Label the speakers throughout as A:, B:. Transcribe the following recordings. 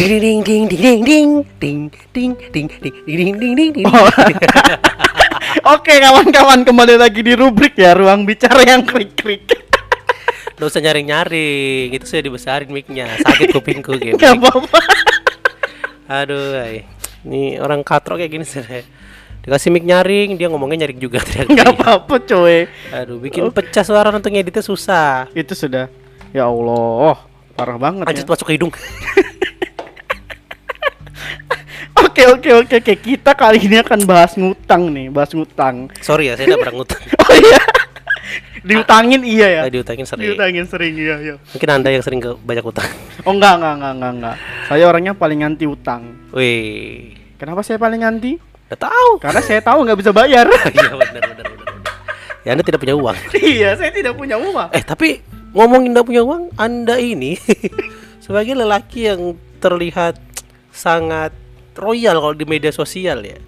A: Ding ding ding ding ding ding ding ding ding ding ding ding ding ding.
B: Oh. Oke kawan-kawan kembali lagi di rubrik ya ruang bicara yang krik-krik.
A: Gak usah nyaring-nyaring, itu saya dibesarin mic-nya, sakit kupingku gitu.
B: Gak apa-apa.
A: Aduh, ay. ini orang katrok kayak gini sih. Dikasih mic nyaring, dia ngomongnya nyaring juga teriak.
B: Gak apa-apa coy.
A: Aduh, bikin pecah suara untuk ngeditnya susah.
B: Itu sudah. Ya Allah, parah banget
A: Lanjut
B: ya.
A: masuk ke hidung.
B: Oke oke oke oke kita kali ini akan bahas ngutang nih, bahas ngutang.
A: Sorry ya, saya udah pernah ngutang.
B: Oh iya. Diutangin iya ya.
A: Eh, diutangin sering.
B: Diutangin sering iya iya.
A: Mungkin anda yang sering ke banyak utang.
B: Oh enggak enggak enggak enggak enggak. Saya orangnya paling anti utang.
A: Wih,
B: Kenapa saya paling anti?
A: udah tahu.
B: Karena saya tahu nggak bisa bayar.
A: Iya benar benar benar. benar. Ya anda tidak punya uang.
B: iya, saya tidak punya uang.
A: Eh tapi ngomongin tidak punya uang, anda ini sebagai lelaki yang terlihat sangat royal kalau di media sosial ya.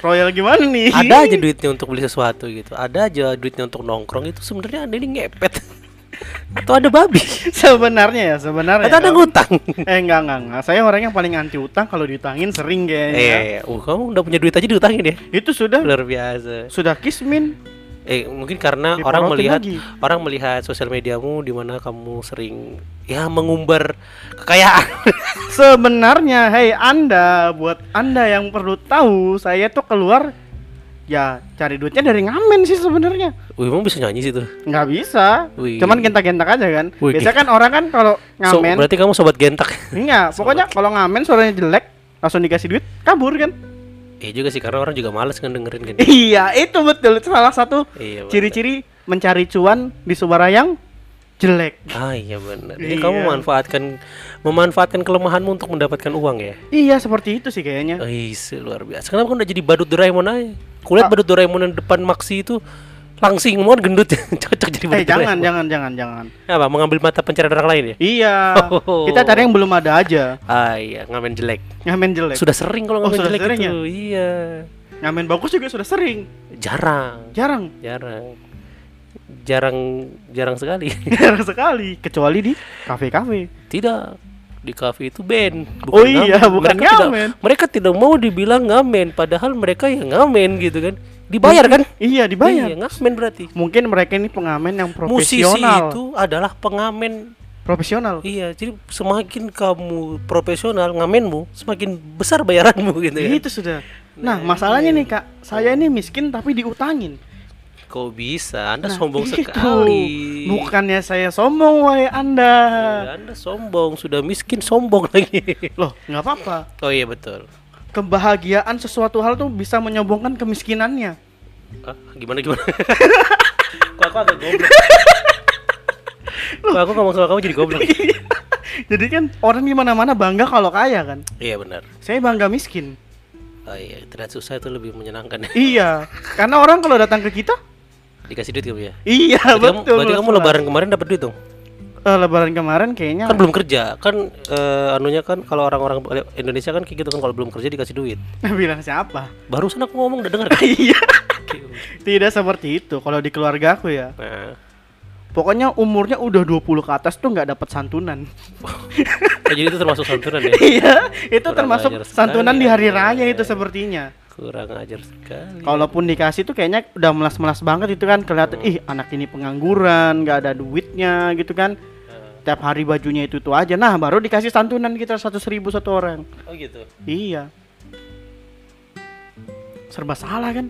B: Royal gimana nih?
A: Ada aja duitnya untuk beli sesuatu gitu. Ada aja duitnya untuk nongkrong itu sebenarnya anda ini ngepet. Atau ada babi.
B: sebenarnya ya, sebenarnya.
A: Atau ada ngutang.
B: Eh enggak enggak enggak. Saya orang yang paling anti utang kalau diutangin sering kayaknya.
A: Eh, uh, kamu udah punya duit aja diutangin ya?
B: Itu sudah
A: Luar biasa.
B: sudah kismin.
A: Eh, mungkin karena
B: Diporotin
A: orang melihat
B: lagi.
A: orang melihat sosial mediamu di mana kamu sering ya mengumbar kekayaan.
B: Sebenarnya, hei Anda, buat Anda yang perlu tahu, saya tuh keluar ya cari duitnya dari ngamen sih sebenarnya.
A: Wih, emang bisa nyanyi sih tuh.
B: Nggak bisa.
A: Wih.
B: Cuman gentak-gentak aja kan.
A: Wih.
B: Biasa kan orang kan kalau
A: So,
B: ngamen,
A: berarti kamu sobat gentak.
B: enggak, pokoknya kalau ngamen suaranya jelek, langsung dikasih duit, kabur kan.
A: Iya juga sih karena orang juga males kan dengerin kan.
B: iya, itu betul. Itu salah satu
A: Iya.
B: ciri-ciri mencari cuan di suara yang jelek.
A: Ah iya benar. Jadi
B: Iya.
A: kamu memanfaatkan memanfaatkan kelemahanmu untuk mendapatkan uang ya.
B: Iya, seperti itu sih kayaknya.
A: Ih, luar biasa. Kenapa kamu udah jadi badut Doraemon aja? Kulihat
B: Ah.
A: badut Doraemon yang depan Maxi itu langsing banget gendut cocok jadi
B: Eh, jangan,
A: Doraemon.
B: jangan, jangan, jangan.
A: Apa mengambil mata pencarian orang lain ya?
B: Iya.
A: Oh.
B: Kita cari yang belum ada aja.
A: Ah iya, ngamen jelek.
B: Ngamen jelek.
A: Sudah sering kalau
B: Oh,
A: ngamen
B: sudah
A: jelek
B: sering
A: itu. Iya.
B: Ngamen bagus juga sudah sering.
A: Jarang,
B: Jarang.
A: jarang. Jarang jarang sekali.
B: Jarang sekali, kecuali di kafe-kafe.
A: Tidak. Di kafe itu band.
B: Oh iya, bukan
A: mereka tidak,
B: ngamen.
A: mereka tidak mau dibilang ngamen, padahal mereka yang ngamen gitu kan. Dibayar kan?
B: Iya, dibayar.
A: Iya, ngamen berarti.
B: Mungkin mereka ini pengamen yang
A: Musisi
B: profesional.
A: itu adalah pengamen.
B: Profesional.
A: Iya, jadi semakin kamu profesional ngamenmu, semakin besar bayaranmu gitu kan.
B: Itu sudah. Nah, masalahnya nih, Kak. Saya ini miskin tapi diutangin.
A: Kok bisa? Anda
B: Nah,
A: sombong
B: itu.
A: sekali.
B: Bukannya saya sombong, wahai Anda.
A: Ya, anda sombong, sudah miskin sombong lagi.
B: Loh, nggak apa-apa.
A: oh iya betul.
B: Kebahagiaan sesuatu hal tuh bisa menyombongkan kemiskinannya.
A: Ah, gimana gimana? Kok aku agak goblok. Kok aku ngomong sama kamu jadi goblok.
B: Jadi kan orang di mana-mana bangga kalau kaya kan.
A: iya benar.
B: Saya bangga miskin.
A: Oh iya, ternyata susah itu lebih menyenangkan.
B: Iya, karena orang kalau datang ke kita,
A: Dikasih duit kamu ya.
B: iya
A: Berarti kamu,
B: betul.
A: berarti kamu lebaran kemarin dapat duit dong?
B: Eh, lebaran kemarin kayaknya
A: Kan belum kerja. Kan eh, anunya kan kalau orang-orang Indonesia kan kayak gitu kan kalau belum kerja dikasih duit.
B: bilang siapa?
A: Barusan aku ngomong udah dengar kan?
B: Iya. Tidak seperti itu kalau di keluarga aku ya.
A: Nah,
B: Pokoknya umurnya udah 20 ke atas tuh nggak dapat santunan.
A: oh, jadi itu termasuk santunan ya?
B: Iya, itu
A: Kurang
B: termasuk
A: ajar sekali
B: santunan di hari raya itu sepertinya.
A: Kurang ajar sekali.
B: Kalaupun dikasih tuh kayaknya udah melas-melas banget itu kan kelihatan ih anak ini pengangguran, nggak ada duitnya gitu kan. Tiap hari bajunya itu tuh aja. Nah, baru dikasih santunan kita 100 ribu satu orang.
A: Oh gitu.
B: Iya. Serba salah kan?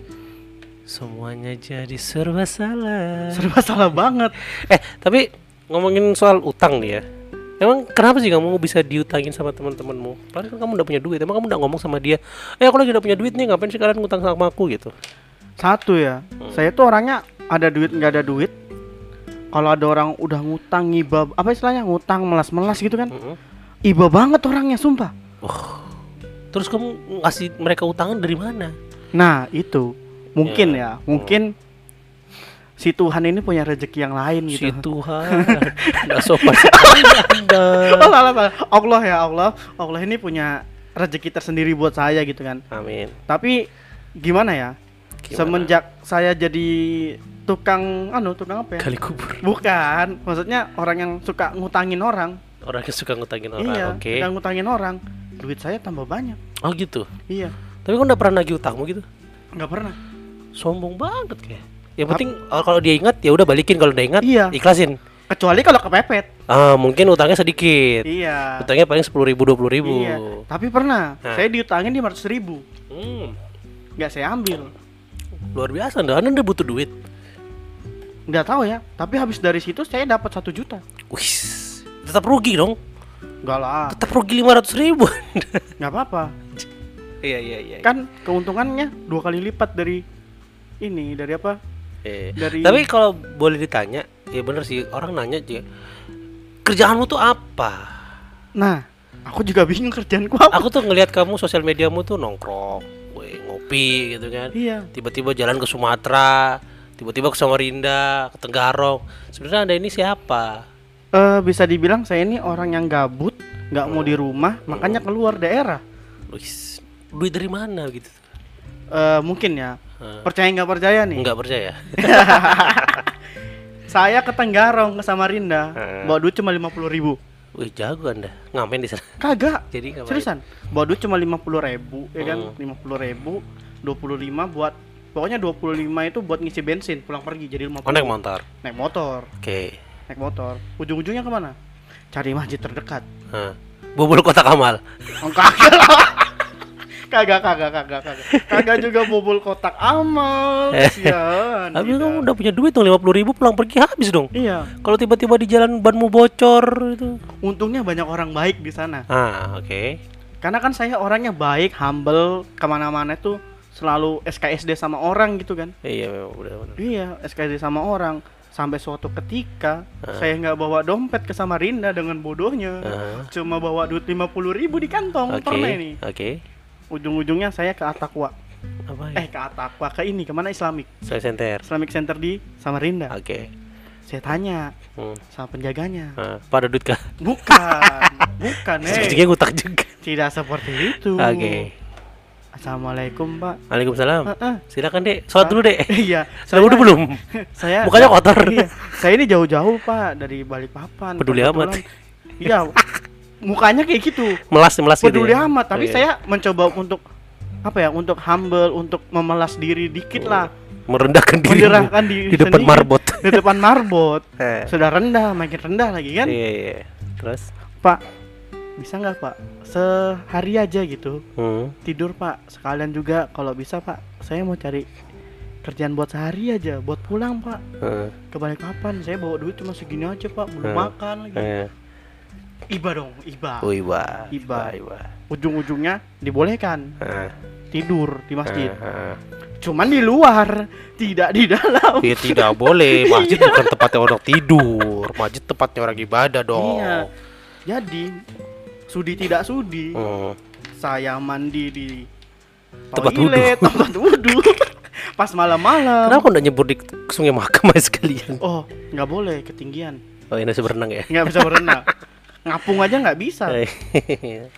A: Semuanya jadi serba salah.
B: Serba salah banget.
A: Eh, tapi ngomongin soal utang nih ya. Emang kenapa sih kamu bisa diutangin sama teman-temanmu? Padahal kan kamu udah punya duit. Emang kamu udah ngomong sama dia, "Eh, aku lagi udah punya duit nih, ngapain sih kalian ngutang sama aku?" gitu.
B: Satu ya, saya tuh orangnya ada duit nggak ada duit. Kalau ada orang udah ngutang iba apa istilahnya ngutang melas-melas gitu kan?
A: Mm-mm.
B: Iba banget orangnya sumpah.
A: Terus kamu ngasih mereka utangan dari mana?
B: Nah, itu mungkin ya, mungkin si Tuhan ini punya rezeki yang lain
A: Si
B: gitu.
A: Tuhan, nggak sopan.
B: Oh, salah, salah. Allah ya Allah, Allah ini punya rezeki tersendiri buat saya gitu kan.
A: Amin.
B: Tapi gimana ya?
A: Gimana?
B: Semenjak saya jadi tukang anu, tukang apa ya?
A: Kali kubur.
B: Bukan, maksudnya orang yang suka ngutangin orang.
A: Orang yang suka ngutangin orang.
B: iya
A: Oke.
B: suka ngutangin orang duit saya tambah banyak
A: Oh gitu.
B: iya
A: Tapi kok nggak pernah nagih utangmu gitu?
B: nggak pernah
A: Sombong banget kayak. Yang penting oh, kalau dia ingat ya udah balikin kalau udah ingat
B: Iya.
A: ikhlasin.
B: kecuali kalau kepepet
A: Ah mungkin utangnya sedikit.
B: iya
A: Utangnya paling sepuluh ribu dua puluh ribu.
B: iya tapi pernah
A: Nah.
B: saya diutangin lima ratus ribu
A: Hmm,
B: nggak saya ambil
A: luar biasa anda. Anda butuh duit.
B: Nggak tahu ya tapi habis dari situ saya dapat satu juta
A: Wih, tetap rugi dong.
B: nggak lah
A: Tetap rugi lima ratus ribu.
B: nggak apa-apa
A: Iya iya iya.
B: kan keuntungannya dua kali lipat dari ini dari apa
A: Eh,
B: dari-
A: Tapi kalau boleh ditanya, ya bener sih orang nanya aja. Kerjaanmu tuh apa?
B: nah aku juga bingung kerjaanku apa
A: Aku tuh ngelihat kamu sosial mediamu tuh nongkrong, ngopi gitu kan.
B: iya
A: Tiba-tiba jalan ke Sumatera, tiba-tiba ke Samarinda, ke Tenggarong. Sebenarnya anda ini siapa?
B: Eh, bisa dibilang saya ini orang yang gabut nggak mau di rumah makanya keluar daerah
A: Wih, duit dari mana gitu?
B: Eh, mungkin ya
A: Hah.
B: percaya nggak percaya nih
A: Enggak percaya.
B: saya ke Tenggarong ke Samarinda
A: Heeh.
B: bawa duit cuma lima puluh ribu
A: Wih, jago anda. Ngapain di sana?
B: kagak
A: Jadi ngapain?
B: seriusan bawa duit cuma lima puluh ribu ya kan
A: Hmm.
B: lima puluh ribu dua puluh lima buat pokoknya dua puluh lima itu buat ngisi bensin pulang pergi jadi lima
A: Oh, naik motor.
B: naik motor
A: Oke.
B: naik motor ujung-ujungnya ke mana cari masjid terdekat
A: Hah. Bobol kotak amal.
B: Oh, kagak lah. kagak kagak kagak kagak kagak juga bobol kotak amal kasihan
A: Tapi
B: tidak.
A: kamu udah punya duit dong lima puluh ribu pulang pergi habis dong.
B: iya
A: Kalau tiba-tiba di jalan banmu bocor itu.
B: untungnya banyak orang baik di sana
A: Ah, oke.
B: karena kan saya orangnya baik humble ke mana-mana tuh selalu SKSD sama orang gitu kan
A: Iya, udah benar.
B: iya SKSD sama orang sampai suatu ketika
A: Ah.
B: saya nggak bawa dompet ke Samarinda dengan bodohnya
A: Ah,
B: cuma bawa duit lima puluh ribu di kantong
A: Oke.
B: pernah ini
A: Oke.
B: ujung-ujungnya saya ke Atakwa
A: Apa
B: eh
A: ya?
B: ke Atakwa ke ini ke mana Islamic
A: Saya center.
B: Islamic Center di Samarinda
A: Oke.
B: saya tanya
A: Hmm.
B: sama penjaganya
A: Ah, Pak ada duit kah?
B: bukan bukan eh
A: Sepertinya ngutang juga.
B: tidak seperti itu
A: Oke.
B: Assalamualaikum pak
A: Waalaikumsalam.
B: Eh, eh.
A: Silakan dek. Sholat dulu dek.
B: iya
A: Sudah udah belum?
B: saya
A: Mukanya kotor.
B: iya, saya ini jauh-jauh pak dari Balikpapan
A: Peduli amat.
B: iya mukanya kayak gitu
A: Melas melas gitu.
B: peduli
A: ya?
B: amat tapi
A: Iya.
B: saya mencoba untuk apa ya untuk humble untuk memelas diri dikit lah
A: merendahkan diri
B: Menyerahkan diri
A: di depan
B: sendiri.
A: marbot.
B: di depan marbot
A: Eh.
B: sudah rendah makin rendah lagi kan
A: Iya, iya. Terus?
B: pak bisa nggak pak? Sehari aja gitu.
A: Hmm.
B: tidur pak. Sekalian juga kalau bisa pak. Saya mau cari kerjaan buat sehari aja. Buat pulang pak.
A: Eh,
B: ke Balikpapan saya bawa duit cuma segini aja pak. Belum
A: Hmm.
B: makan lagi.
A: Eh.
B: iba dong iba.
A: Oh, iba.
B: Iba.
A: iba.
B: ujung-ujungnya dibolehkan
A: Eh,
B: tidur di masjid.
A: Eh, eh.
B: cuman di luar tidak di dalam.
A: Ya tidak boleh, masjid bukan tempatnya orang tidur, masjid tempatnya orang ibadah dong.
B: iya jadi sudi tidak sudi
A: Hmm.
B: saya mandi di
A: Tempat
B: toilet, tempat wudhu pas malam-malam
A: Kenapa nggak nyebur di sungai Mahkamah sekalian?
B: oh nggak boleh ketinggian
A: Oh ini bisa berenang ya?
B: nggak bisa berenang ngapung aja nggak bisa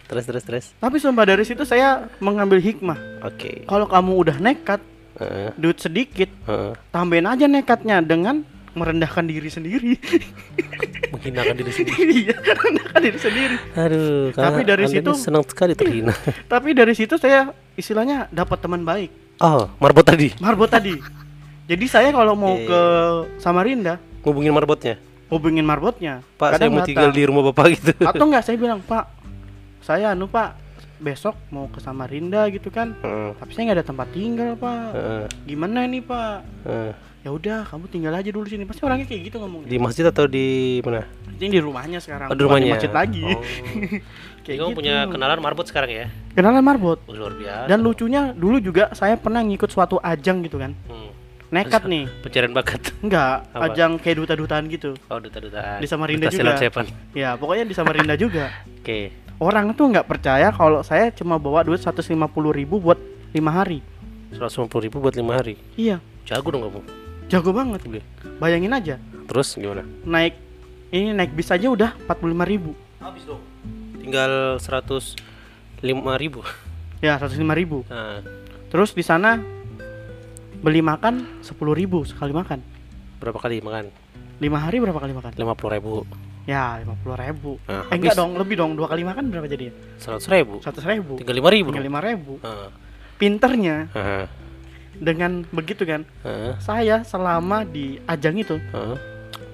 A: terus terus terus.
B: tapi sumpah dari situ saya mengambil hikmah
A: Oke.
B: kalau kamu udah nekat
A: Heeh,
B: duit sedikit
A: heeh.
B: tambahin aja nekatnya dengan merendahkan diri sendiri
A: Menghinakan diri sendiri.
B: iya merendahkan diri sendiri
A: Aduh,
B: Tapi dari situ-
A: senang sekali terhina.
B: tapi dari situ saya istilahnya dapat teman baik
A: Oh, marbot tadi.
B: marbot tadi jadi saya kalau mau
A: Iya,
B: ke Samarinda
A: Ngubungin marbotnya.
B: hubungin marbotnya
A: Pak, saya mau tinggal di rumah Bapak gitu.
B: atau enggak saya bilang pak saya anu pak besok mau ke Samarinda gitu kan
A: Heeh,
B: tapi saya nggak ada tempat tinggal pak
A: heeh,
B: gimana nih pak
A: heeh.
B: ya udah kamu tinggal aja dulu sini pasti orangnya kayak gitu ngomongnya
A: Di masjid atau di mana?
B: ini di rumahnya sekarang
A: Oh, di rumahnya.
B: masjid lagi
A: Oh.
B: kayak
A: Kamu
B: gitu.
A: punya kenalan marbot sekarang ya?
B: kenalan marbot
A: Oh, luar biasa.
B: dan lucunya dulu juga saya pernah ngikut suatu ajang gitu kan
A: Hmm.
B: nekat nih
A: Pencarian bakat.
B: enggak
A: Apa?
B: ajang kayak duta-dutaan gitu
A: Oh, duta-dutaan.
B: Di Samarinda
A: Duta
B: juga. Ya pokoknya di Samarinda juga
A: Oke.
B: Orang tuh nggak percaya kalau saya cuma bawa duit 150 ribu buat lima hari
A: 150 ribu buat lima hari.
B: iya
A: Jago dong kamu.
B: jago banget
A: Oke.
B: bayangin aja
A: Terus gimana?
B: naik ini naik bis aja udah 45 ribu
A: Habis dong. Tinggal 105 ribu.
B: ya 105 ribu
A: Nah,
B: terus di sana beli makan 10 ribu sekali makan
A: berapa kali makan?
B: lima hari berapa kali makan
A: 50 ribu.
B: Ya lima puluh ribu.
A: Nah,
B: eh enggak dong, lebih dong. Dua kali makan berapa jadi?
A: Seratus ribu.
B: Seratus ribu.
A: Tinggal lima ribu.
B: Tinggal lima ribu.
A: Heeh.
B: Pinternya
A: Heeh.
B: dengan begitu kan,
A: Heeh.
B: saya selama di ajang itu
A: Heeh.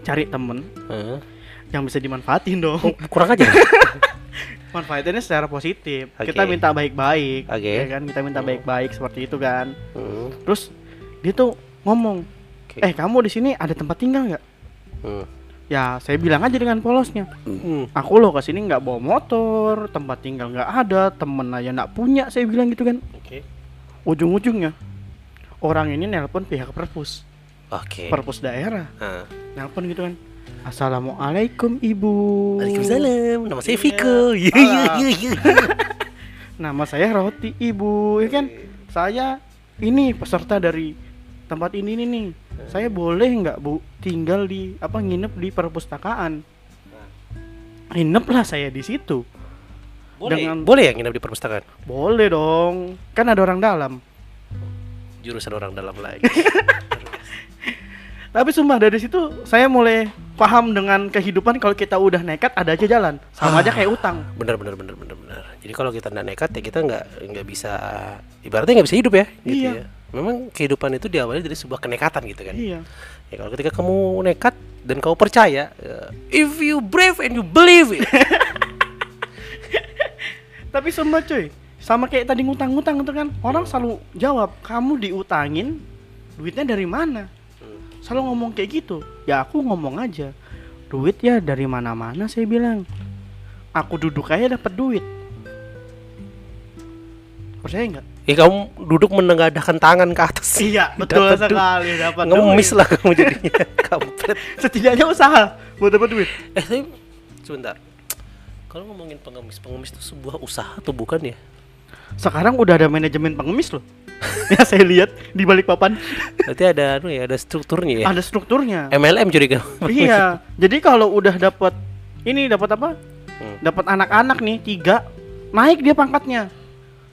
B: cari temen
A: Heeh.
B: yang bisa dimanfaatin dong.
A: Oh, kurang aja.
B: Manfaatinnya secara positif.
A: Oke.
B: Kita minta baik-baik,
A: Oke.
B: ya kan? Kita minta baik-baik seperti itu kan.
A: Hmm.
B: Terus dia tuh ngomong,
A: Oke.
B: eh kamu di sini ada tempat tinggal nggak?
A: Hmm.
B: Ya saya bilang aja dengan polosnya,
A: Hmm.
B: aku loh ke sini nggak bawa motor, tempat tinggal nggak ada, temen aja nggak punya. Saya bilang gitu kan.
A: Oke.
B: Ujung-ujungnya orang ini nelpon pihak perpus,
A: Oke.
B: perpus daerah,
A: Ah.
B: nelpon gitu kan. Assalamualaikum ibu.
A: Waalaikumsalam. Nama saya Viko. Iya
B: Ah.
A: iya iya. iya.
B: Nama saya Roti ibu, ya kan? Saya ini peserta dari tempat ini nih. Saya boleh nggak bu tinggal di apa nginep di perpustakaan? Nginep lah saya di situ.
A: Boleh.
B: Dengan-
A: Boleh ya nginep di perpustakaan?
B: Boleh dong, kan ada orang dalam.
A: Jurusan orang dalam lagi.
B: Tapi sumpah dari situ saya mulai paham dengan kehidupan kalau kita udah nekat ada aja jalan. Sama aja kayak utang.
A: bener bener bener bener bener. Jadi kalau kita nggak nekat ya kita nggak nggak bisa ibaratnya nggak bisa hidup ya. Gitu
B: Iya.
A: ya. Memang kehidupan itu diawali dari sebuah kenekatan gitu kan.
B: Iya.
A: Ya kalau ketika kamu nekat dan kamu percaya, ya, if you brave and you believe it.
B: Tapi sumpah cuy, sama kayak tadi ngutang-ngutang itu kan. Orang selalu jawab, "Kamu diutangin duitnya dari mana?" Selalu ngomong kayak gitu. Ya aku ngomong aja. Duit ya dari mana-mana saya bilang. Aku duduk aja dapat duit. Percaya nggak?
A: ya kamu duduk menengadahkan tangan ke atas.
B: Iya, betul
A: Dapat du-
B: sekali dapat
A: Ngemis
B: duit.
A: lah kamu jadinya. Kampret.
B: Setidaknya usaha buat dapat duit.
A: Eh tapi sebentar. Kalau ngomongin pengemis, pengemis itu sebuah usaha atau bukan ya?
B: Sekarang udah ada manajemen pengemis loh. ya saya lihat di balik papan
A: Berarti ada anu ya, ada strukturnya ya.
B: ada strukturnya.
A: MLM curiga.
B: iya. Jadi kalau udah dapat ini dapat apa?
A: Hmm.
B: Dapat anak-anak nih tiga, naik dia pangkatnya.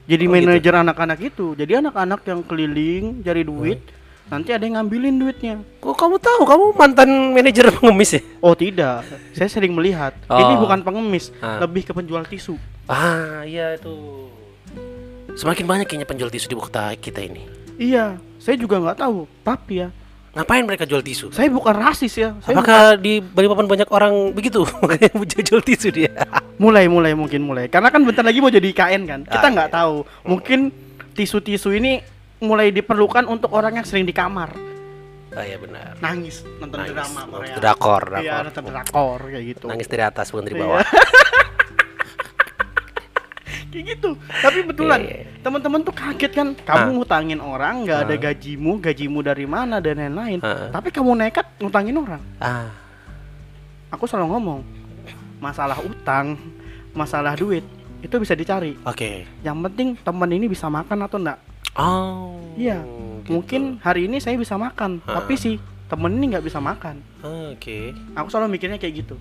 B: Jadi
A: Oh,
B: manajer anak-anak itu. Jadi anak-anak yang keliling cari duit,
A: Hmm.
B: nanti ada yang ngambilin duitnya.
A: Kok kamu tahu? Kamu mantan manajer pengemis ya?
B: Oh tidak, saya sering melihat. Ini
A: Oh.
B: bukan pengemis,
A: Ah.
B: lebih ke penjual tisu.
A: Ah, iya itu. Semakin banyak kayaknya penjual tisu di kota kita ini.
B: Iya, saya juga nggak tahu. Tapi ya,
A: Ngapain mereka jual tisu?
B: saya bukan rasis ya. Saya
A: Apakah di Balikpapan banyak orang begitu? Makanya jual, tisu dia.
B: mulai mulai mungkin mulai karena kan bentar lagi mau jadi IKN kan kita
A: Ah,
B: nggak
A: iya.
B: tahu mungkin tisu-tisu ini mulai diperlukan untuk orang yang sering di kamar
A: Ah iya benar.
B: nangis nonton
A: Nangis,
B: drama Korea
A: drakor,
B: iya
A: drakor.
B: nonton drakor kayak gitu
A: Nangis dari atas bukan dari
B: Iya.
A: bawah.
B: kayak gitu tapi betulan
A: Iya, iya.
B: teman-teman tuh kaget kan kamu
A: Ah.
B: ngutangin orang nggak ada
A: Ah.
B: gajimu gajimu dari mana dan lain-lain
A: Ah.
B: tapi kamu nekat ngutangin orang
A: Ah,
B: aku selalu ngomong masalah utang masalah duit itu bisa dicari
A: oke.
B: yang penting teman ini bisa makan atau enggak
A: Oh.
B: Iya,
A: gitu.
B: mungkin hari ini saya bisa makan
A: Ah.
B: tapi sih temen ini nggak bisa makan
A: Oke.
B: aku selalu mikirnya kayak gitu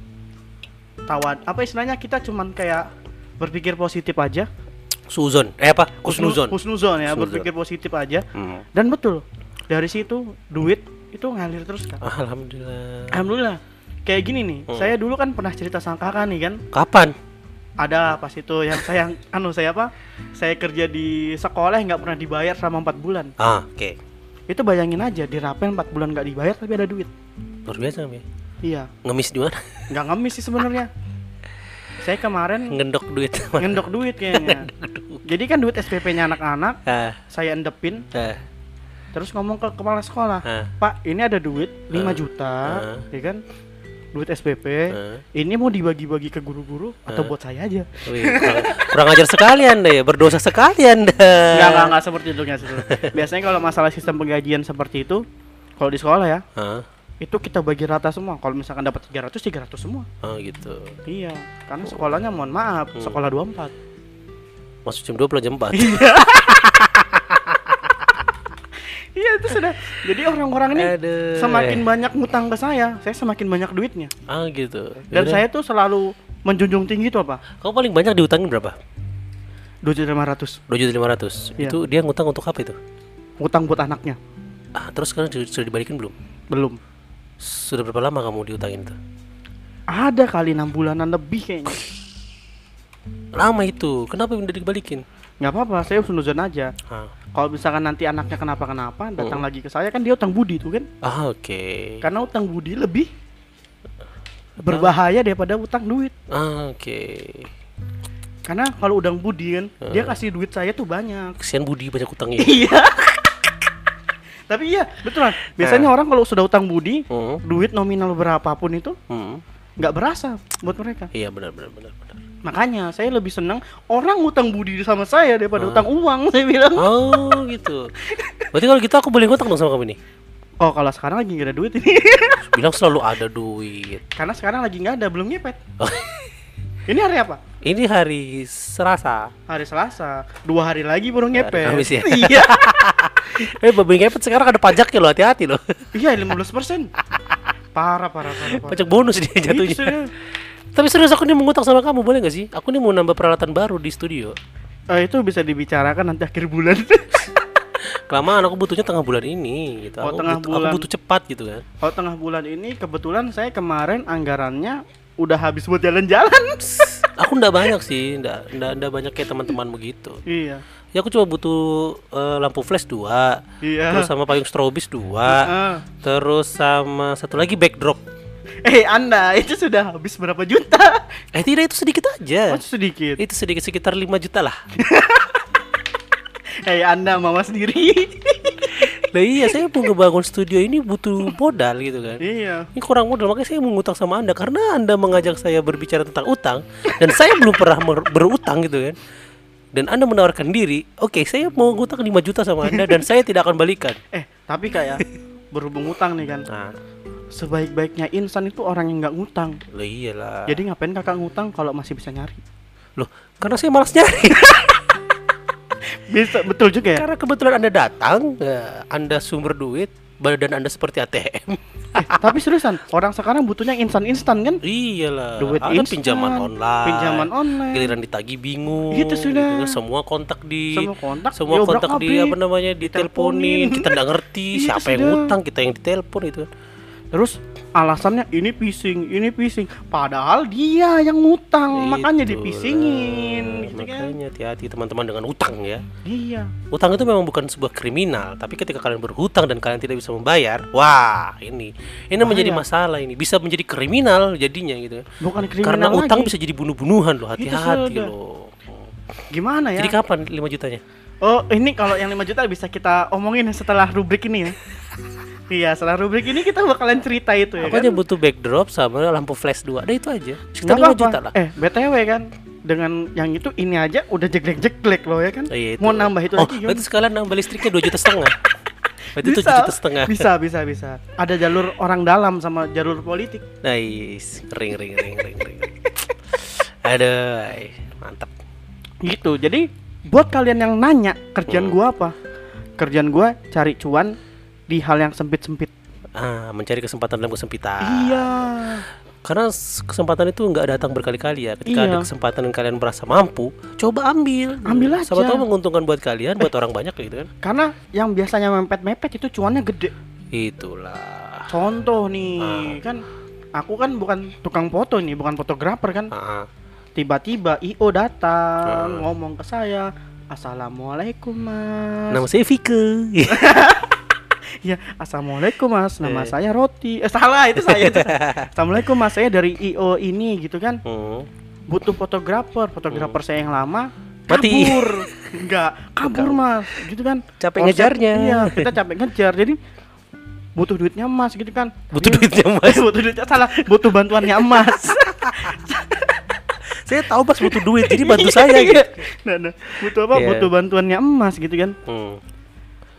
B: tawad apa istilahnya kita cuman kayak berpikir positif aja
A: Suzon. Eh apa? Kusnuzon.
B: Husnuzon ya
A: Husnuzon.
B: berpikir positif aja
A: Hmm.
B: dan betul dari situ duit itu ngalir terus kan
A: Alhamdulillah.
B: alhamdulillah kayak gini nih
A: Hmm.
B: saya dulu kan pernah cerita sama kakak nih kan
A: Kapan?
B: ada pas itu yang saya anu saya apa saya kerja di sekolah nggak pernah dibayar selama empat bulan
A: Ah, oke.
B: itu bayangin aja di rapel empat bulan nggak dibayar tapi ada duit
A: Luar biasa, Mi.
B: iya
A: Ngemis di mana?
B: nggak ngemis sih sebenarnya saya kemarin
A: Ngendok duit.
B: ngendok duit kayaknya. Jadi kan duit SPP-nya anak-anak saya endepin. Terus ngomong ke kepala sekolah
A: ah,
B: pak ini ada duit 5
A: Ah.
B: juta
A: Ah.
B: ya kan? Duit SPP ini mau dibagi-bagi ke guru-guru atau buat saya aja?
A: Wih, kurang, kurang ajar sekali anda ya, berdosa sekali anda.
B: nggak nggak nggak seperti itu nggak seperti itu. biasanya kalau masalah sistem penggajian seperti itu kalau di sekolah ya itu kita bagi rata semua kalau misalkan dapat 300 300 semua
A: oh gitu.
B: iya karena sekolahnya mohon maaf
A: Hmm.
B: sekolah 24
A: Masuk jam 2 pulang jam 4.
B: iya itu sudah jadi orang-orang ini
A: Aduh.
B: semakin banyak ngutang ke saya, saya semakin banyak duitnya.
A: Ah gitu.
B: Dan
A: Yaudah.
B: saya tuh selalu menjunjung tinggi itu apa?
A: Kamu paling banyak diutangin berapa?
B: Dua juta lima ratus.
A: Dua juta lima ratus.
B: Iya.
A: Itu dia ngutang untuk apa itu?
B: Ngutang buat anaknya.
A: Ah terus sekarang sudah dibalikin belum?
B: Belum.
A: Sudah berapa lama kamu diutangin itu?
B: Ada kali enam bulanan lebih kayaknya.
A: Lama itu. Kenapa udah dibalikin?
B: nggak apa-apa saya sunuzon aja
A: Ah,
B: kalau misalkan nanti anaknya kenapa-kenapa datang
A: Oh.
B: lagi ke saya kan dia utang budi tuh kan
A: ah oke.
B: karena utang budi lebih berbahaya daripada utang duit
A: Ah, oke.
B: karena kalau udang budi kan dia
A: Ah.
B: kasih duit saya tuh banyak
A: Kesian Budi banyak utangnya.
B: iya tapi iya betulan biasanya orang kalau sudah utang budi
A: Hmm.
B: duit nominal berapapun itu
A: Hmm.
B: nggak berasa buat mereka
A: Iya benar benar benar benar.
B: makanya saya lebih senang orang utang budi sama saya daripada
A: Ah.
B: utang uang saya bilang
A: Oh gitu. Berarti kalau gitu aku boleh ngutang dong sama kamu nih.
B: oh kalau sekarang lagi nggak ada duit ini
A: Bilang selalu ada duit.
B: karena sekarang lagi nggak ada belum ngepet
A: Oh,
B: ini hari apa
A: ini hari Selasa.
B: hari Selasa dua hari lagi baru ngepet
A: Kamis ya?
B: iya
A: Eh babi ngepet sekarang ada pajaknya loh, hati-hati loh.
B: iya 15 persen parah parah parah, parah.
A: Pajak bonus dia
B: Itu
A: jatuhnya.
B: serius.
A: Tapi serius aku nih mau ngutang sama kamu boleh gak sih? Aku nih mau nambah peralatan baru di studio.
B: Eh, itu bisa dibicarakan nanti akhir bulan
A: Kelamaan aku butuhnya tengah bulan ini gitu.
B: Oh,
A: aku,
B: tengah
A: butuh,
B: bulan.
A: aku butuh cepat gitu kan.
B: kalau tengah bulan ini kebetulan saya kemarin anggarannya udah habis buat jalan-jalan
A: Aku ndak banyak sih, ndak ndak ndak banyak kayak teman-teman begitu.
B: iya
A: Ya aku cuma butuh eh, lampu flash dua,
B: iya
A: terus sama payung strobis dua,
B: Ah.
A: terus sama satu lagi backdrop.
B: eh anda itu sudah habis berapa juta
A: Eh tidak itu sedikit aja.
B: oh sedikit
A: Itu sedikit sekitar 5 juta lah.
B: eh anda mama sendiri
A: Lah iya, saya mau ngebangun studio ini butuh modal gitu kan.
B: iya
A: Ini kurang modal, makanya saya mau ngutang sama Anda karena Anda mengajak saya berbicara tentang utang dan saya belum pernah berutang gitu kan. Dan Anda menawarkan diri, oke, saya mau ngutang 5 juta sama Anda dan saya tidak akan balikan.
B: eh tapi kayak berhubung utang nih kan
A: Nah,
B: sebaik-baiknya insan itu orang yang nggak ngutang
A: lah iyalah.
B: jadi ngapain kakak ngutang kalau masih bisa nyari
A: Loh, karena saya malas nyari.
B: bisa betul juga ya
A: karena kebetulan Anda datang, ya, Anda sumber duit, badan Anda seperti ATM.
B: Eh, tapi seriusan orang sekarang butuhnya instan instan kan
A: iyalah.
B: Duit
A: Ada
B: instan,
A: pinjaman online.
B: pinjaman online.
A: Giliran ditagi bingung.
B: Gitu sudah.
A: kan. Semua kontak di
B: Semua kontak
A: semua kontak di
B: abrik,
A: apa namanya diteleponin kita nggak ngerti
B: Gitu
A: siapa yang
B: sudah.
A: ngutang kita yang ditelepon itu kan
B: terus alasannya ini phishing ini phishing padahal dia yang ngutang makanya
A: Itulah.
B: dipisingin gitu kan
A: makanya hati-hati teman-teman dengan utang ya.
B: Iya.
A: Utang itu memang bukan sebuah kriminal tapi ketika kalian berhutang dan kalian tidak bisa membayar wah ini ini menjadi
B: Bahaya.
A: masalah ini. Bisa menjadi kriminal jadinya gitu.
B: Bukan kriminal
A: karena utang
B: lagi.
A: bisa jadi bunuh-bunuhan loh hati-hati loh.
B: Gimana ya?
A: Jadi kapan 5 jutanya?
B: Oh ini kalau yang 5 juta bisa kita omongin setelah rubrik ini ya. Iya setelah rubrik ini kita bakalan cerita itu ya
A: aku
B: kan?
A: aja butuh backdrop sama lampu flash dua. Ada itu aja. Sekitar
B: Nggak
A: 5 juta lah.
B: Eh btw kan dengan yang itu ini aja udah jeglek-jeglek loh ya kan
A: Oh, iya, itu.
B: mau nambah itu
A: oh,
B: lagi gimana?
A: berarti sekalian nambah listriknya 2 juta setengah. Berarti 7
B: bisa,
A: juta setengah.
B: bisa bisa bisa ada jalur orang dalam sama jalur politik
A: Nice. Ring ring ring ring ring. Aduh, mantap.
B: gitu jadi buat kalian yang nanya kerjaan
A: Hmm.
B: gua apa kerjaan gua cari cuan di hal yang sempit sempit
A: Ah, mencari kesempatan dalam kesempitan.
B: iya
A: Karena kesempatan itu nggak datang berkali-kali ya. Ketika
B: Iya.
A: ada kesempatan dan kalian merasa mampu, coba ambil.
B: Ambil
A: Siapa
B: aja.
A: tahu menguntungkan buat kalian, buat orang banyak gitu kan.
B: karena yang biasanya mepet mepet itu cuannya gede
A: Itulah.
B: contoh nih
A: Ah.
B: kan aku kan bukan tukang foto nih bukan fotografer kan
A: Ah, ah.
B: tiba-tiba io datang
A: Ah.
B: ngomong ke saya assalamualaikum mas
A: Nama saya Vike.
B: ya assalamualaikum mas. Nama
A: Eh.
B: saya roti. Eh salah itu saya itu saya. assalamualaikum mas. Saya dari io ini gitu kan.
A: Hmm.
B: butuh fotografer. Fotografer saya yang lama
A: Mati.
B: kabur. Enggak kabur mas. Gitu kan.
A: Capek
B: Konsep-
A: ngejarnya.
B: iya kita capek ngejar. Jadi butuh duitnya emas gitu kan.
A: Butuh
B: Tapi-
A: duitnya mas.
B: Eh, butuh duitnya salah. Butuh bantuannya emas
A: saya tahu mas butuh duit, jadi bantu saya gitu.
B: nah, nah, butuh apa?
A: Iya.
B: butuh bantuannya emas gitu kan.
A: Hmm.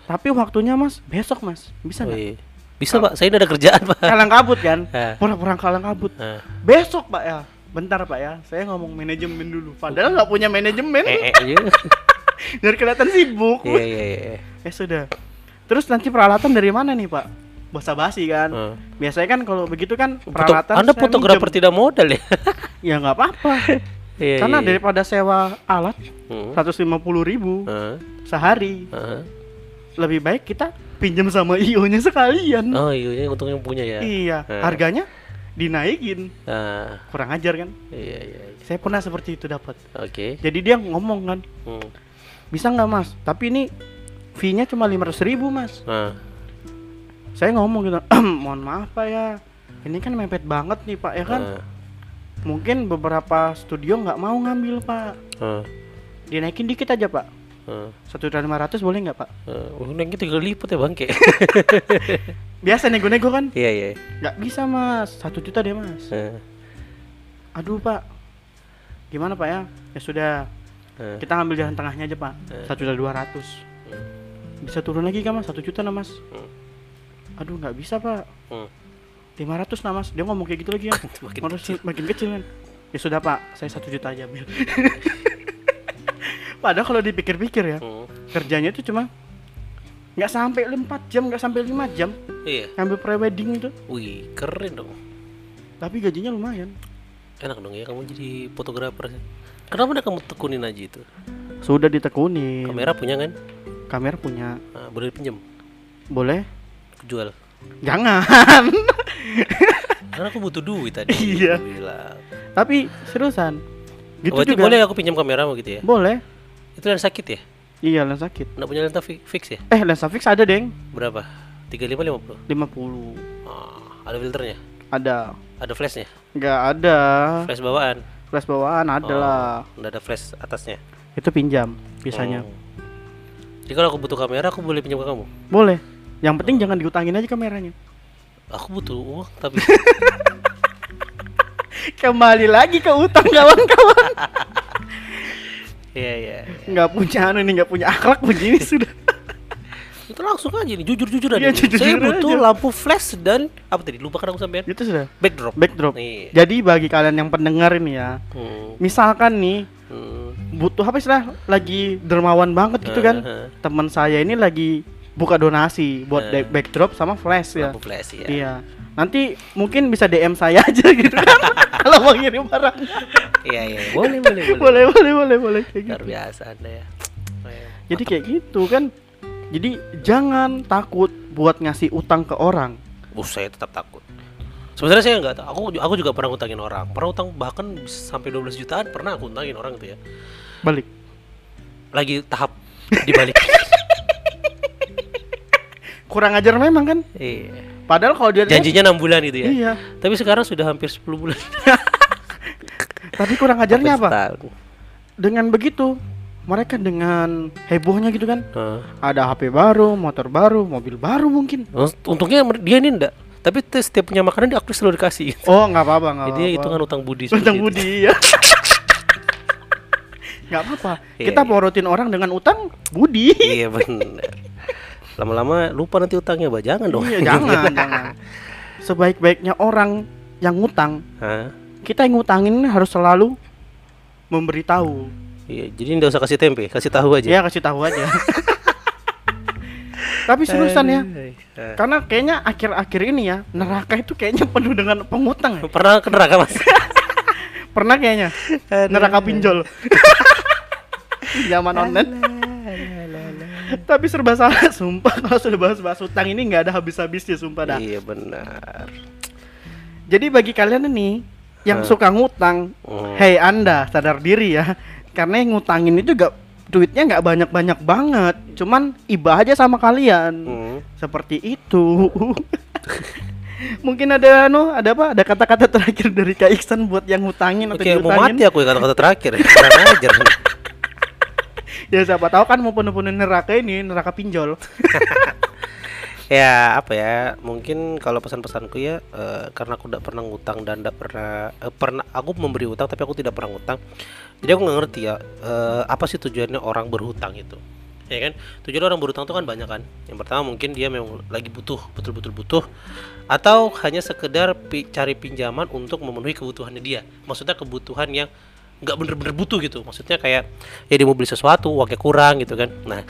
B: Tapi waktunya mas besok mas bisa
A: Oh,
B: nggak
A: iya. Bisa pak, saya ini ada kerjaan pak.
B: kalang kabut kan
A: Ah.
B: pura-pura kalang kabut
A: Ah.
B: besok pak ya bentar pak ya saya ngomong manajemen dulu padahal nggak punya manajemen
A: Eh, eh, iya.
B: biar kelihatan sibuk
A: Iya, iya, iya.
B: eh sudah terus nanti peralatan dari mana nih pak basa basi kan
A: Ah.
B: biasanya kan kalau begitu kan peralatan
A: Anda fotografer tidak modal ya?
B: ya nggak apa-apa
A: Iya,
B: karena
A: iya.
B: daripada sewa alat
A: Hmm.
B: 150.000 ribu
A: Ah,
B: sehari
A: ah.
B: Lebih baik kita pinjam sama io nya sekalian.
A: Oh iya, untungnya punya ya.
B: iya
A: Eh.
B: harganya dinaikin.
A: Nah,
B: kurang ajar kan?
A: Iya iya. iya.
B: saya pernah seperti itu dapat.
A: Oke.
B: jadi dia ngomong kan
A: Hmm.
B: bisa nggak mas? Tapi ini fee nya cuma lima ribu mas.
A: Nah,
B: saya ngomong gitu mohon maaf pak ya. Ini kan mepet banget nih pak ya kan?
A: Nah,
B: mungkin beberapa studio nggak mau ngambil pak.
A: Nah,
B: dinaikin dikit aja pak.
A: nah,
B: satu juta lima ratus boleh nggak pak?
A: Nah. Oh, neng tiga lipat ya bangke.
B: biasa nego-nego kan?
A: Iya iya.
B: nggak bisa mas. Satu juta deh mas.
A: Nah,
B: aduh pak. Gimana pak ya? Ya sudah.
A: Nah.
B: kita ngambil jalan tengahnya aja pak. Satu juta dua ratus. Bisa turun lagi kan mas? Satu juta nah mas.
A: Hmm.
B: aduh nggak bisa pak.
A: Hmm.
B: lima ratus nah mas. Dia ngomong kayak gitu lagi ya.
A: Makin kecil.
B: makin kecil kan? Ya sudah pak. Saya satu juta aja ambil padahal kalau dipikir-pikir ya
A: Hmm.
B: kerjanya itu cuma nggak sampai 4 jam nggak sampai 5 jam
A: Iya.
B: ngambil prewedding itu
A: Wih, keren dong.
B: tapi gajinya lumayan
A: Enak dong ya kamu jadi fotografer. Kenapa udah kamu tekunin aja itu?
B: sudah ditekunin
A: Kamera punya kan?
B: kamera punya
A: Nah, boleh pinjam,
B: boleh
A: jual.
B: jangan
A: Karena aku butuh duit tadi.
B: Iya.
A: Bilang.
B: tapi seriusan gitu
A: oh, berarti
B: juga
A: boleh aku pinjam kameramu gitu ya?
B: boleh
A: Itu yang sakit ya?
B: iya lensa sakit
A: Nggak punya lensa fi- fix ya?
B: eh lensa fix ada deng
A: Berapa? 35 50.
B: 50
A: Ah, ada filternya?
B: ada
A: Ada flashnya?
B: nggak ada
A: Flash bawaan?
B: flash bawaan ada
A: Oh,
B: lah
A: Nggak ada flash atasnya?
B: itu pinjam biasanya
A: Oh. Jadi kalau aku butuh kamera, aku boleh pinjam ke kamu?
B: boleh yang penting jangan diutangin aja kameranya
A: Aku butuh uang, tapi
B: kembali lagi ke utang kawan-kawan
A: Iya, iya. iya.
B: nggak punya anu nih nggak punya akhlak begini sudah
A: Itu langsung aja nih, jujur-jujur aja.
B: Iya,
A: nih.
B: jujur-jujur
A: Saya butuh
B: aja.
A: lampu flash dan apa tadi? Lupa kan aku sampean?
B: itu sudah
A: Backdrop.
B: backdrop
A: Nih.
B: jadi bagi kalian yang pendengar ini ya
A: Hmm.
B: misalkan nih
A: Hmm.
B: butuh apa istilah lagi dermawan banget gitu kan teman saya ini lagi buka donasi buat back- backdrop sama flash ya
A: Lampu flash ya.
B: iya nanti mungkin bisa DM saya aja gitu kan kalau mau ngirim barang
A: Iya, iya. Boleh, boleh, boleh.
B: boleh boleh boleh boleh kayak gitu
A: Luar biasa Anda ya.
B: Jadi kayak gitu kan jadi jangan takut buat ngasih utang ke orang
A: Uh, saya tetap takut. Sebenarnya saya nggak tahu. Aku aku juga pernah ngutangin orang. Pernah utang bahkan sampai 12 jutaan pernah aku utangin orang itu ya.
B: balik
A: Lagi tahap dibalik.
B: kurang ajar memang kan
A: iya.
B: Padahal kalau dia
A: Janjinya 6 bulan itu ya.
B: iya
A: Tapi sekarang sudah hampir 10 bulan.
B: tapi kurang ajarnya apa
A: setahun.
B: dengan begitu mereka dengan hebohnya gitu kan
A: Heeh.
B: ada HP baru motor baru mobil baru mungkin
A: Untungnya dia ini enggak. Tapi setiap punya makanan dia aku selalu dikasih.
B: oh nggak apa-apa nggak
A: Jadi
B: apa-apa
A: hitungan utang budi.
B: utang budi ya nggak apa-apa
A: Iya,
B: kita
A: iya.
B: porotin orang dengan utang budi
A: Iya benar. Lama-lama lupa nanti utangnya, Bah. Jangan dong.
B: iya jangan jangan sebaik-baiknya orang yang ngutang
A: Hah?
B: kita yang ngutangin harus selalu memberitahu
A: Iya, jadi nggak usah kasih tempe, kasih tahu aja.
B: ya kasih tahu aja tapi seriusan ya
A: Eh,
B: karena kayaknya akhir-akhir ini ya neraka itu kayaknya penuh dengan pengutang ya.
A: Pernah ke neraka, Mas?
B: pernah kayaknya neraka pinjol zaman online tapi serba salah sumpah kalau sudah bahas-bahas utang ini nggak ada habis-habisnya sumpah dah
A: Iya benar.
B: jadi bagi kalian ini yang
A: Hah.
B: suka ngutang
A: Hmm.
B: hei anda sadar diri ya karena yang ngutangin itu gak duitnya nggak banyak-banyak banget cuman iba aja sama kalian
A: Hmm.
B: seperti itu mungkin ada anu ada apa ada kata-kata terakhir dari Kak Iksan buat yang ngutangin atau
A: Oke, mau
B: diutangin
A: mati aku ya kata-kata terakhir. Kurang ajar.
B: ya siapa tahu kan mau penuh-penuh neraka ini neraka pinjol.
A: Ya apa ya mungkin kalau pesan-pesanku ya eh, karena aku tidak pernah ngutang dan tidak pernah eh, pernah aku memberi utang tapi aku tidak pernah ngutang. Jadi aku nggak ngerti ya eh, apa sih tujuannya orang berhutang itu? Ya kan? Tujuan orang berhutang itu kan banyak kan? Yang pertama mungkin dia memang lagi butuh betul-betul butuh. Atau hanya sekedar pi- cari pinjaman untuk memenuhi kebutuhannya dia. Maksudnya kebutuhan yang nggak bener-bener butuh gitu. Maksudnya kayak ya dia mau beli sesuatu uangnya kurang gitu kan. Nah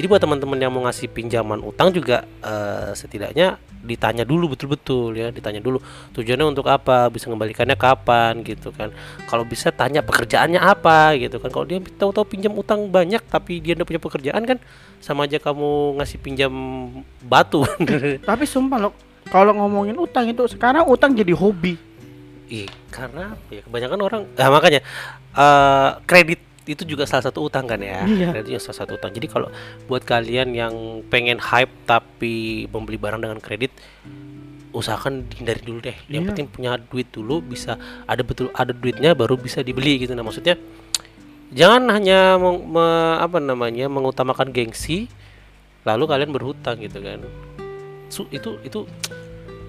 A: jadi buat teman-teman yang mau ngasih pinjaman utang juga eh, setidaknya ditanya dulu betul-betul ya ditanya dulu tujuannya untuk apa bisa mengembalikannya kapan gitu kan. Kalau bisa tanya pekerjaannya apa gitu kan. Kalau dia tahu-tahu pinjam utang banyak tapi dia tidak punya pekerjaan kan sama aja kamu ngasih pinjam batu.
B: Tapi sumpah loh kalau ngomongin utang itu sekarang utang jadi hobi
A: Iya, karena ya kebanyakan orang, nah makanya eh kredit itu juga salah satu utang kan ya.
B: Iya.
A: Kredit juga salah satu utang. Jadi kalau buat kalian yang pengen hype tapi membeli barang dengan kredit, usahakan dihindari dulu deh. Yang
B: Iya.
A: penting punya duit dulu, bisa ada betul ada duitnya baru bisa dibeli gitu. Nah maksudnya jangan hanya meng- me- apa namanya mengutamakan gengsi, lalu kalian berhutang gitu kan. Su- itu itu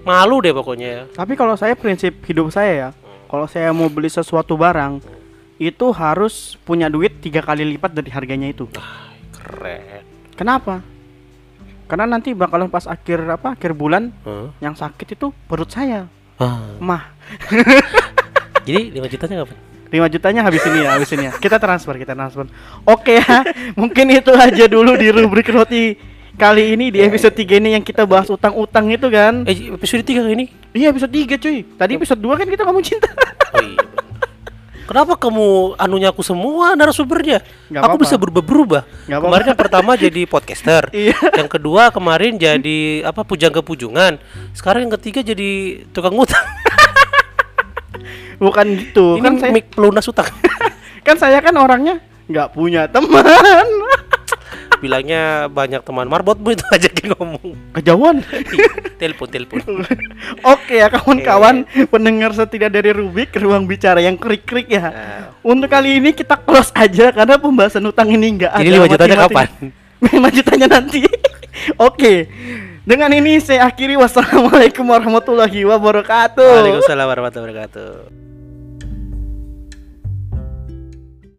A: malu deh pokoknya ya.
B: Tapi kalau saya prinsip hidup saya ya, kalau saya mau beli sesuatu barang itu harus punya duit tiga kali lipat dari harganya itu.
A: Ah, keren.
B: Kenapa? Karena nanti bakalan pas akhir apa akhir bulan
A: Hah?
B: yang sakit itu perut saya.
A: Ah,
B: Mah,
A: jadi 5 jutanya kapan?
B: 5 jutanya habis ini ya, habis ini ya. Kita transfer, kita transfer. Oke ya, mungkin itu aja dulu di rubrik roti kali ini di episode 3 ini yang kita bahas utang-utang itu kan.
A: Eh episode 3 kali ini?
B: Iya, episode 3 cuy. Tadi episode 2 kan kita ngomong cinta.
A: Oh iya. Kenapa kamu anunya aku semua narasumbernya?
B: Nggak
A: aku
B: apa-apa.
A: bisa berubah-berubah. Kemarin yang pertama jadi podcaster.
B: Iya.
A: Yang kedua kemarin jadi apa pujangga pujungan. Sekarang yang ketiga jadi tukang utang.
B: Bukan gitu.
A: Ini
B: kan saya
A: mik pelunas utang.
B: kan saya kan orangnya nggak punya teman.
A: Bilangnya banyak teman marbot bu itu aja yang ngomong.
B: Kejauhan.
A: Ih, telepon telepon.
B: Oke ya kawan-kawan pendengar setia dari Rubik ruang bicara yang krik-krik ya.
A: Nah,
B: Untuk kali ini kita close aja karena pembahasan utang ini nggak ada.
A: Jadi 5 jutanya
B: mati-mati.
A: kapan?
B: 5 jutanya nanti. Oke. Dengan ini saya akhiri wassalamualaikum warahmatullahi wabarakatuh.
A: Waalaikumsalam warahmatullahi wabarakatuh.